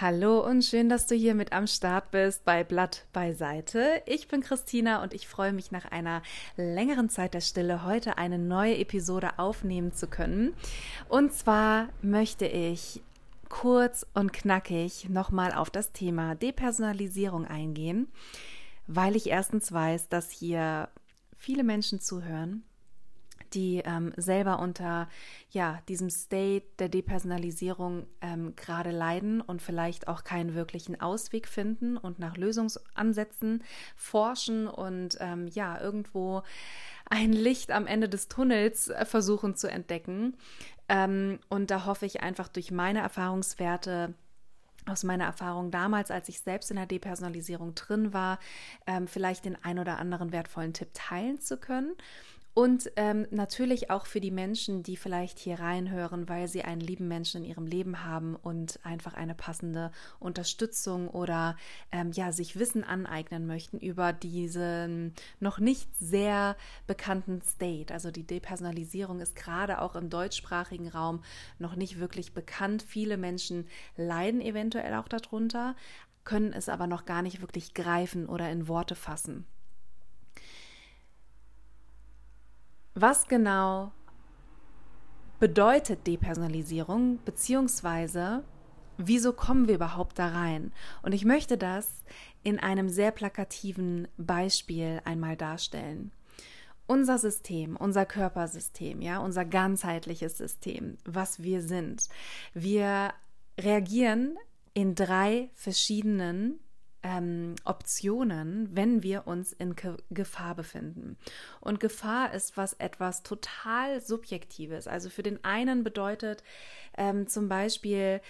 Hallo und schön, dass du hier mit am Start bist bei Blatt beiseite. Ich bin Christina und ich freue mich nach einer längeren Zeit der Stille heute eine neue Episode aufnehmen zu können. Und zwar möchte ich kurz und knackig nochmal auf das Thema Depersonalisierung eingehen, weil ich erstens weiß, dass hier viele Menschen zuhören, die ähm, selber unter ja, diesem State der Depersonalisierung ähm, gerade leiden und vielleicht auch keinen wirklichen Ausweg finden und nach Lösungsansätzen forschen und ähm, ja, irgendwo ein Licht am Ende des Tunnels äh, versuchen zu entdecken. Ähm, und da hoffe ich einfach durch meine Erfahrungswerte, aus meiner Erfahrung damals, als ich selbst in der Depersonalisierung drin war, ähm, vielleicht den ein oder anderen wertvollen Tipp teilen zu können und ähm, natürlich auch für die Menschen, die vielleicht hier reinhören, weil sie einen lieben Menschen in ihrem Leben haben und einfach eine passende Unterstützung oder ähm, ja, sich Wissen aneignen möchten über diesen noch nicht sehr bekannten State. Also die Depersonalisierung ist gerade auch im deutschsprachigen Raum noch nicht wirklich bekannt. Viele Menschen leiden eventuell auch darunter, können es aber noch gar nicht wirklich greifen oder in Worte fassen. Was genau bedeutet Depersonalisierung, beziehungsweise wieso kommen wir überhaupt da rein? Und ich möchte das in einem sehr plakativen Beispiel einmal darstellen. Unser System, unser Körpersystem, ja, unser ganzheitliches System, was wir sind. Wir reagieren in drei verschiedenen ähm, Optionen, wenn wir uns in Ge Gefahr befinden. Und Gefahr ist was etwas total Subjektives. Also für den einen bedeutet ähm, zum Beispiel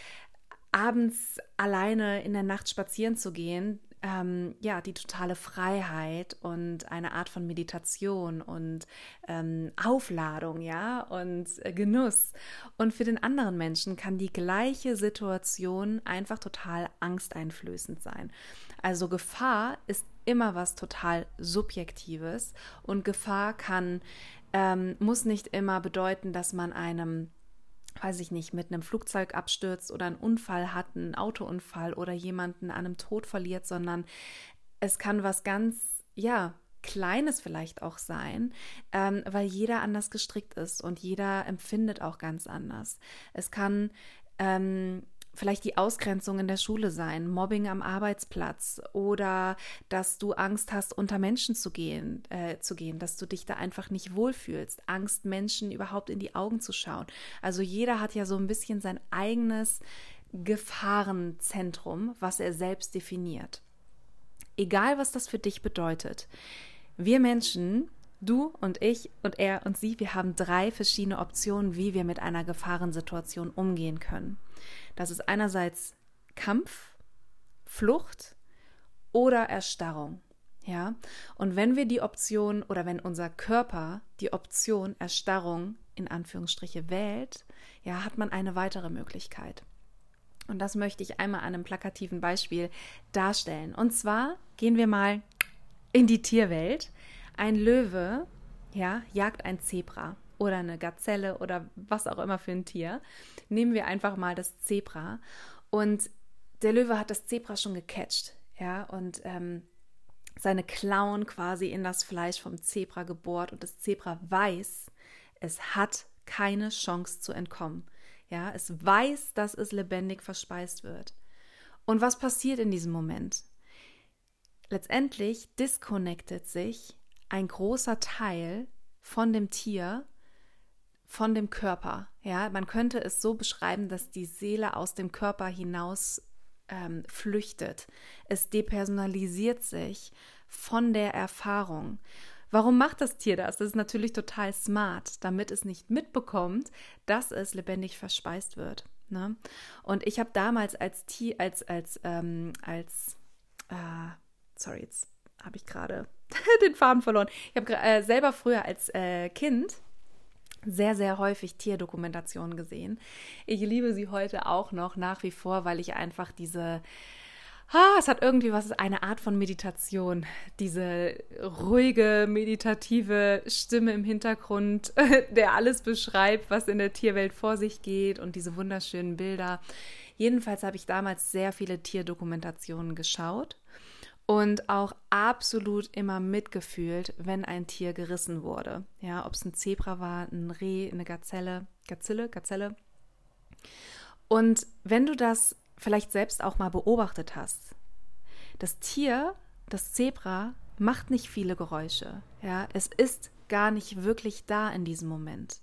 abends alleine in der Nacht spazieren zu gehen, ähm, ja, die totale Freiheit und eine Art von Meditation und ähm, Aufladung, ja, und äh, Genuss. Und für den anderen Menschen kann die gleiche Situation einfach total angsteinflößend sein. Also Gefahr ist immer was total Subjektives und Gefahr kann, ähm, muss nicht immer bedeuten, dass man einem weiß ich nicht, mit einem Flugzeug abstürzt oder einen Unfall hat, einen Autounfall oder jemanden an einem Tod verliert, sondern es kann was ganz, ja, Kleines vielleicht auch sein, ähm, weil jeder anders gestrickt ist und jeder empfindet auch ganz anders. Es kann ähm, vielleicht die Ausgrenzung in der Schule sein, Mobbing am Arbeitsplatz oder dass du Angst hast, unter Menschen zu gehen, äh, zu gehen, dass du dich da einfach nicht wohlfühlst, Angst, Menschen überhaupt in die Augen zu schauen. Also jeder hat ja so ein bisschen sein eigenes Gefahrenzentrum, was er selbst definiert. Egal, was das für dich bedeutet. Wir Menschen Du und ich und er und sie, wir haben drei verschiedene Optionen, wie wir mit einer Gefahrensituation umgehen können. Das ist einerseits Kampf, Flucht oder Erstarrung. Ja, und wenn wir die Option oder wenn unser Körper die Option Erstarrung in Anführungsstriche wählt, ja, hat man eine weitere Möglichkeit. Und das möchte ich einmal an einem plakativen Beispiel darstellen. Und zwar gehen wir mal in die Tierwelt. Ein Löwe, ja, jagt ein Zebra oder eine Gazelle oder was auch immer für ein Tier. Nehmen wir einfach mal das Zebra. Und der Löwe hat das Zebra schon gecatcht, ja, und ähm, seine Klauen quasi in das Fleisch vom Zebra gebohrt und das Zebra weiß, es hat keine Chance zu entkommen. Ja, es weiß, dass es lebendig verspeist wird. Und was passiert in diesem Moment? Letztendlich disconnectet sich ein großer Teil von dem Tier von dem Körper. Ja, man könnte es so beschreiben, dass die Seele aus dem Körper hinaus ähm, flüchtet. Es depersonalisiert sich von der Erfahrung. Warum macht das Tier das? Das ist natürlich total smart, damit es nicht mitbekommt, dass es lebendig verspeist wird. Ne? Und ich habe damals als Tier, als, als, ähm, als, äh, sorry, jetzt habe ich gerade den Faden verloren. Ich habe äh, selber früher als äh, Kind sehr, sehr häufig Tierdokumentationen gesehen. Ich liebe sie heute auch noch nach wie vor, weil ich einfach diese, ah, es hat irgendwie was, eine Art von Meditation, diese ruhige, meditative Stimme im Hintergrund, der alles beschreibt, was in der Tierwelt vor sich geht und diese wunderschönen Bilder. Jedenfalls habe ich damals sehr viele Tierdokumentationen geschaut und auch absolut immer mitgefühlt, wenn ein Tier gerissen wurde. Ja, ob es ein Zebra war, ein Reh, eine Gazelle, Gazelle, Gazelle. Und wenn du das vielleicht selbst auch mal beobachtet hast, das Tier, das Zebra, macht nicht viele Geräusche. Ja, es ist gar nicht wirklich da in diesem Moment.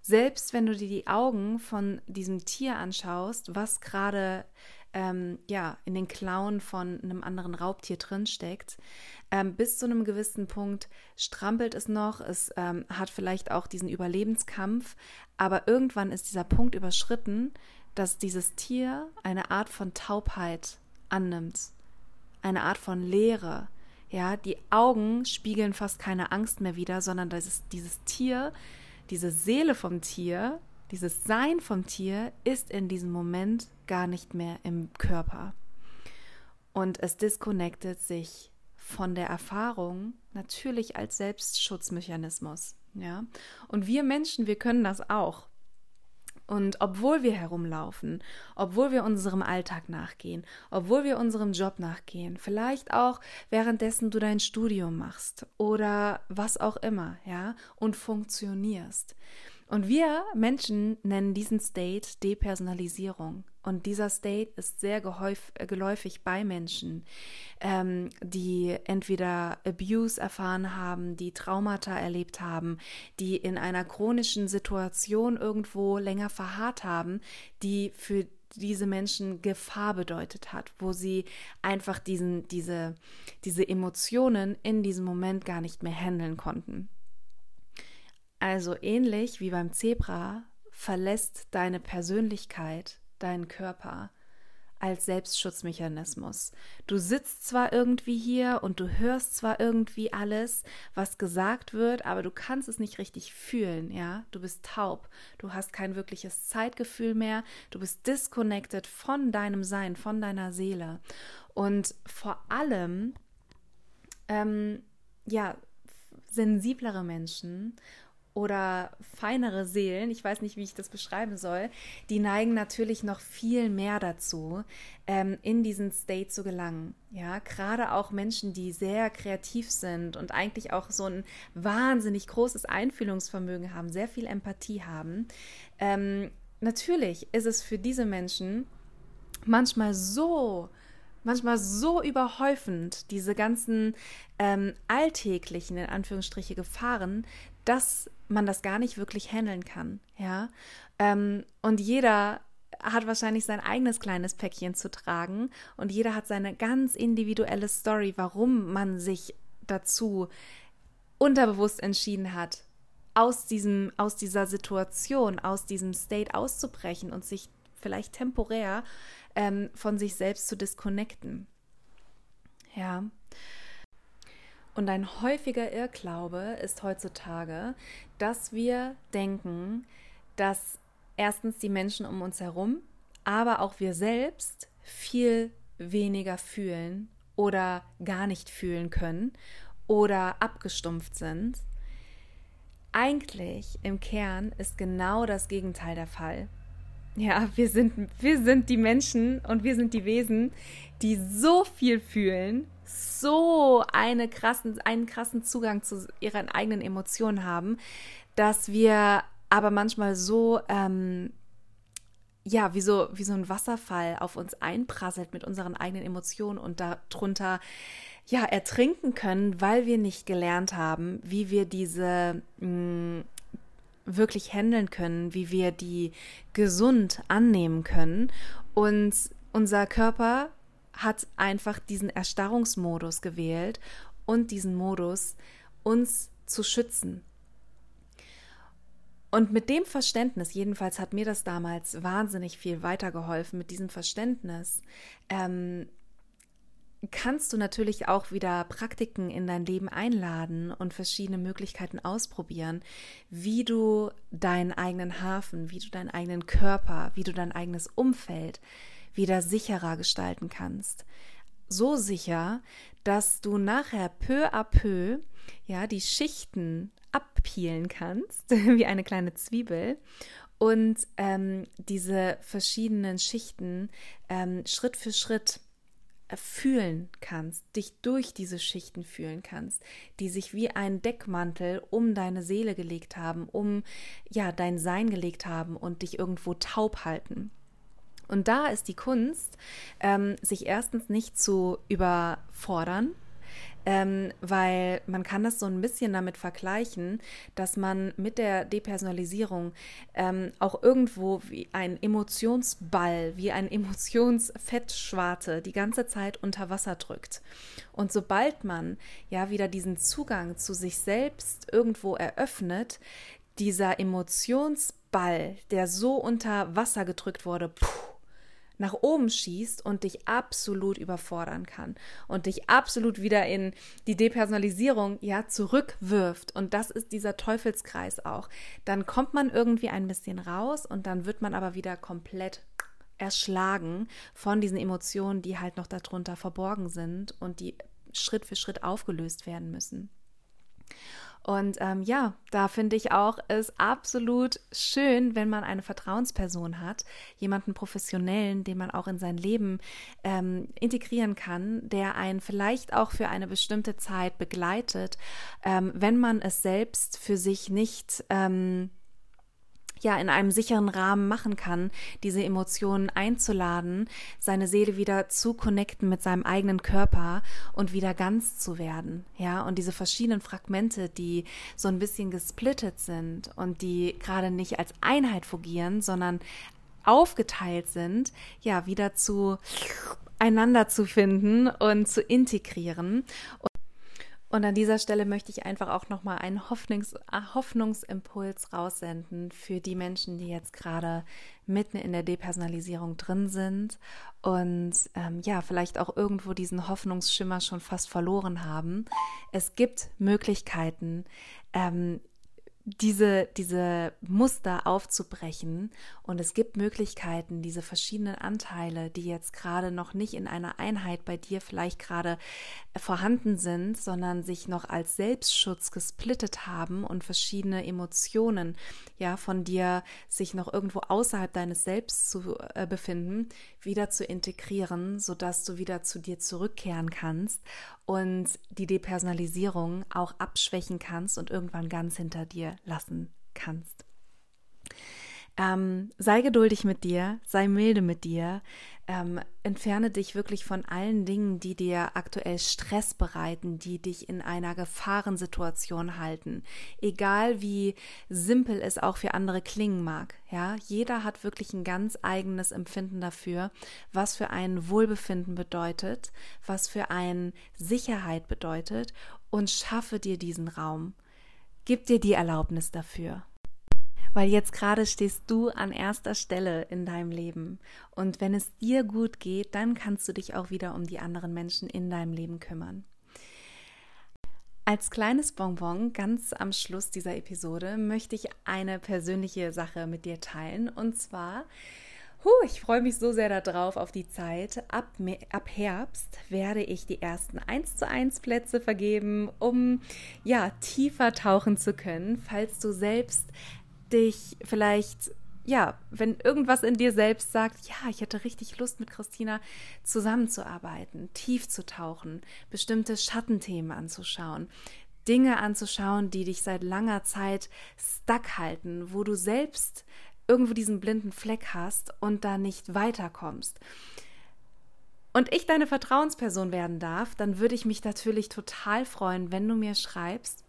Selbst wenn du dir die Augen von diesem Tier anschaust, was gerade ähm, ja, in den Klauen von einem anderen Raubtier drinsteckt. Ähm, bis zu einem gewissen Punkt strampelt es noch, es ähm, hat vielleicht auch diesen Überlebenskampf, aber irgendwann ist dieser Punkt überschritten, dass dieses Tier eine Art von Taubheit annimmt, eine Art von Leere. Ja, die Augen spiegeln fast keine Angst mehr wieder, sondern ist dieses Tier, diese Seele vom Tier dieses Sein vom Tier ist in diesem Moment gar nicht mehr im Körper. Und es disconnectet sich von der Erfahrung natürlich als Selbstschutzmechanismus. Ja? Und wir Menschen, wir können das auch. Und obwohl wir herumlaufen, obwohl wir unserem Alltag nachgehen, obwohl wir unserem Job nachgehen, vielleicht auch währenddessen du dein Studium machst oder was auch immer, ja, und funktionierst, und wir Menschen nennen diesen State Depersonalisierung. Und dieser State ist sehr äh, geläufig bei Menschen, ähm, die entweder Abuse erfahren haben, die Traumata erlebt haben, die in einer chronischen Situation irgendwo länger verharrt haben, die für diese Menschen Gefahr bedeutet hat, wo sie einfach diesen, diese, diese Emotionen in diesem Moment gar nicht mehr handeln konnten. Also ähnlich wie beim Zebra verlässt deine Persönlichkeit deinen Körper als Selbstschutzmechanismus. Du sitzt zwar irgendwie hier und du hörst zwar irgendwie alles, was gesagt wird, aber du kannst es nicht richtig fühlen, ja? Du bist taub, du hast kein wirkliches Zeitgefühl mehr, du bist disconnected von deinem Sein, von deiner Seele. Und vor allem, ähm, ja, sensiblere Menschen oder feinere Seelen, ich weiß nicht, wie ich das beschreiben soll, die neigen natürlich noch viel mehr dazu, ähm, in diesen State zu gelangen. Ja, gerade auch Menschen, die sehr kreativ sind und eigentlich auch so ein wahnsinnig großes Einfühlungsvermögen haben, sehr viel Empathie haben. Ähm, natürlich ist es für diese Menschen manchmal so manchmal so überhäufend, diese ganzen ähm, alltäglichen, in Anführungsstriche, Gefahren, dass man das gar nicht wirklich handeln kann, ja. Ähm, und jeder hat wahrscheinlich sein eigenes kleines Päckchen zu tragen und jeder hat seine ganz individuelle Story, warum man sich dazu unterbewusst entschieden hat, aus diesem, aus dieser Situation, aus diesem State auszubrechen und sich vielleicht temporär ähm, von sich selbst zu disconnecten. Ja. Und ein häufiger Irrglaube ist heutzutage, dass wir denken, dass erstens die Menschen um uns herum, aber auch wir selbst viel weniger fühlen oder gar nicht fühlen können oder abgestumpft sind. Eigentlich im Kern ist genau das Gegenteil der Fall. Ja, wir sind, wir sind die Menschen und wir sind die Wesen, die so viel fühlen, so eine krassen, einen krassen Zugang zu ihren eigenen Emotionen haben, dass wir aber manchmal so, ähm, ja, wie so, wie so ein Wasserfall auf uns einprasselt mit unseren eigenen Emotionen und darunter ja, ertrinken können, weil wir nicht gelernt haben, wie wir diese mh, mm, wirklich handeln können, wie wir die gesund annehmen können. Und unser Körper hat einfach diesen Erstarrungsmodus gewählt und diesen Modus, uns zu schützen. Und mit dem Verständnis, jedenfalls hat mir das damals wahnsinnig viel weitergeholfen, mit diesem Verständnis, ähm, kannst du natürlich auch wieder Praktiken in dein Leben einladen und verschiedene Möglichkeiten ausprobieren, wie du deinen eigenen Hafen, wie du deinen eigenen Körper, wie du dein eigenes Umfeld wieder sicherer gestalten kannst. So sicher, dass du nachher peu à peu ja die Schichten abpielen kannst, wie eine kleine Zwiebel und ähm, diese verschiedenen Schichten ähm, Schritt für Schritt fühlen kannst, dich durch diese Schichten fühlen kannst, die sich wie ein Deckmantel um deine Seele gelegt haben, um ja dein Sein gelegt haben und dich irgendwo taub halten. Und da ist die Kunst, ähm, sich erstens nicht zu überfordern, ähm, weil man kann das so ein bisschen damit vergleichen, dass man mit der Depersonalisierung ähm, auch irgendwo wie ein Emotionsball, wie ein Emotionsfettschwarte die ganze Zeit unter Wasser drückt. Und sobald man ja wieder diesen Zugang zu sich selbst irgendwo eröffnet, dieser Emotionsball, der so unter Wasser gedrückt wurde, puh, nach oben schießt und dich absolut überfordern kann und dich absolut wieder in die Depersonalisierung ja zurückwirft und das ist dieser Teufelskreis auch. Dann kommt man irgendwie ein bisschen raus und dann wird man aber wieder komplett erschlagen von diesen Emotionen, die halt noch darunter verborgen sind und die Schritt für Schritt aufgelöst werden müssen. Und ähm, ja, da finde ich auch es absolut schön, wenn man eine Vertrauensperson hat, jemanden professionellen, den man auch in sein Leben ähm, integrieren kann, der einen vielleicht auch für eine bestimmte Zeit begleitet, ähm, wenn man es selbst für sich nicht ähm, ja in einem sicheren Rahmen machen kann, diese Emotionen einzuladen, seine Seele wieder zu connecten mit seinem eigenen Körper und wieder ganz zu werden. Ja, und diese verschiedenen Fragmente, die so ein bisschen gesplittet sind und die gerade nicht als Einheit fungieren, sondern aufgeteilt sind, ja, wieder zu einander zu finden und zu integrieren. Und an dieser Stelle möchte ich einfach auch nochmal einen Hoffnungs Hoffnungsimpuls raussenden für die Menschen, die jetzt gerade mitten in der Depersonalisierung drin sind und ähm, ja, vielleicht auch irgendwo diesen Hoffnungsschimmer schon fast verloren haben. Es gibt Möglichkeiten, ähm, diese, diese Muster aufzubrechen. Und es gibt Möglichkeiten, diese verschiedenen Anteile, die jetzt gerade noch nicht in einer Einheit bei dir vielleicht gerade vorhanden sind, sondern sich noch als Selbstschutz gesplittet haben und verschiedene Emotionen ja von dir sich noch irgendwo außerhalb deines Selbst zu äh, befinden, wieder zu integrieren, sodass du wieder zu dir zurückkehren kannst und die Depersonalisierung auch abschwächen kannst und irgendwann ganz hinter dir lassen kannst. Ähm, sei geduldig mit dir, sei milde mit dir, ähm, entferne dich wirklich von allen Dingen, die dir aktuell Stress bereiten, die dich in einer Gefahrensituation halten. Egal wie simpel es auch für andere klingen mag. Ja, jeder hat wirklich ein ganz eigenes Empfinden dafür, was für ein Wohlbefinden bedeutet, was für ein Sicherheit bedeutet und schaffe dir diesen Raum. Gib dir die Erlaubnis dafür weil jetzt gerade stehst du an erster Stelle in deinem Leben. Und wenn es dir gut geht, dann kannst du dich auch wieder um die anderen Menschen in deinem Leben kümmern. Als kleines Bonbon ganz am Schluss dieser Episode möchte ich eine persönliche Sache mit dir teilen. Und zwar, huh, ich freue mich so sehr darauf, auf die Zeit. Ab, ab Herbst werde ich die ersten 1 zu 1 Plätze vergeben, um ja tiefer tauchen zu können, falls du selbst dich vielleicht, ja, wenn irgendwas in dir selbst sagt, ja, ich hätte richtig Lust mit Christina zusammenzuarbeiten, tief zu tauchen, bestimmte Schattenthemen anzuschauen, Dinge anzuschauen, die dich seit langer Zeit stuck halten, wo du selbst irgendwo diesen blinden Fleck hast und da nicht weiterkommst. Und ich deine Vertrauensperson werden darf, dann würde ich mich natürlich total freuen, wenn du mir schreibst,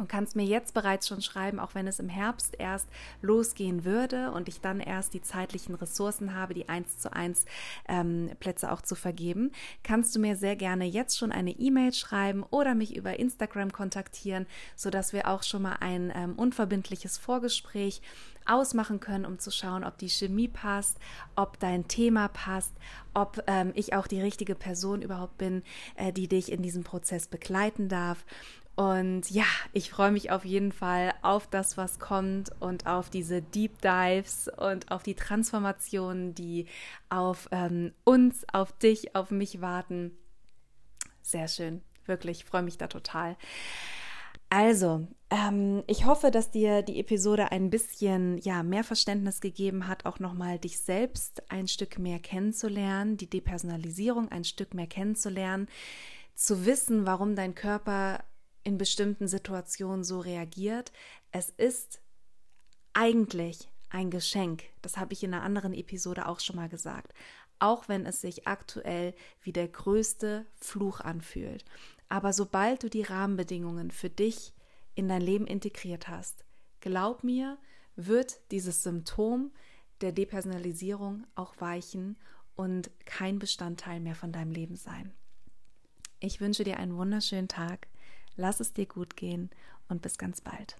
und kannst mir jetzt bereits schon schreiben, auch wenn es im Herbst erst losgehen würde und ich dann erst die zeitlichen Ressourcen habe, die eins zu eins ähm, Plätze auch zu vergeben, kannst du mir sehr gerne jetzt schon eine E-Mail schreiben oder mich über Instagram kontaktieren, sodass wir auch schon mal ein ähm, unverbindliches Vorgespräch ausmachen können, um zu schauen, ob die Chemie passt, ob dein Thema passt, ob ähm, ich auch die richtige Person überhaupt bin, äh, die dich in diesem Prozess begleiten darf. Und ja, ich freue mich auf jeden Fall auf das, was kommt und auf diese Deep Dives und auf die Transformationen, die auf ähm, uns, auf dich, auf mich warten. Sehr schön, wirklich, freue mich da total. Also, Ähm, ich hoffe, dass dir die Episode ein bisschen ja, mehr Verständnis gegeben hat, auch nochmal dich selbst ein Stück mehr kennenzulernen, die Depersonalisierung ein Stück mehr kennenzulernen, zu wissen, warum dein Körper in bestimmten Situationen so reagiert. Es ist eigentlich ein Geschenk. Das habe ich in einer anderen Episode auch schon mal gesagt. Auch wenn es sich aktuell wie der größte Fluch anfühlt. Aber sobald du die Rahmenbedingungen für dich in dein Leben integriert hast, glaub mir, wird dieses Symptom der Depersonalisierung auch weichen und kein Bestandteil mehr von deinem Leben sein. Ich wünsche dir einen wunderschönen Tag, lass es dir gut gehen und bis ganz bald.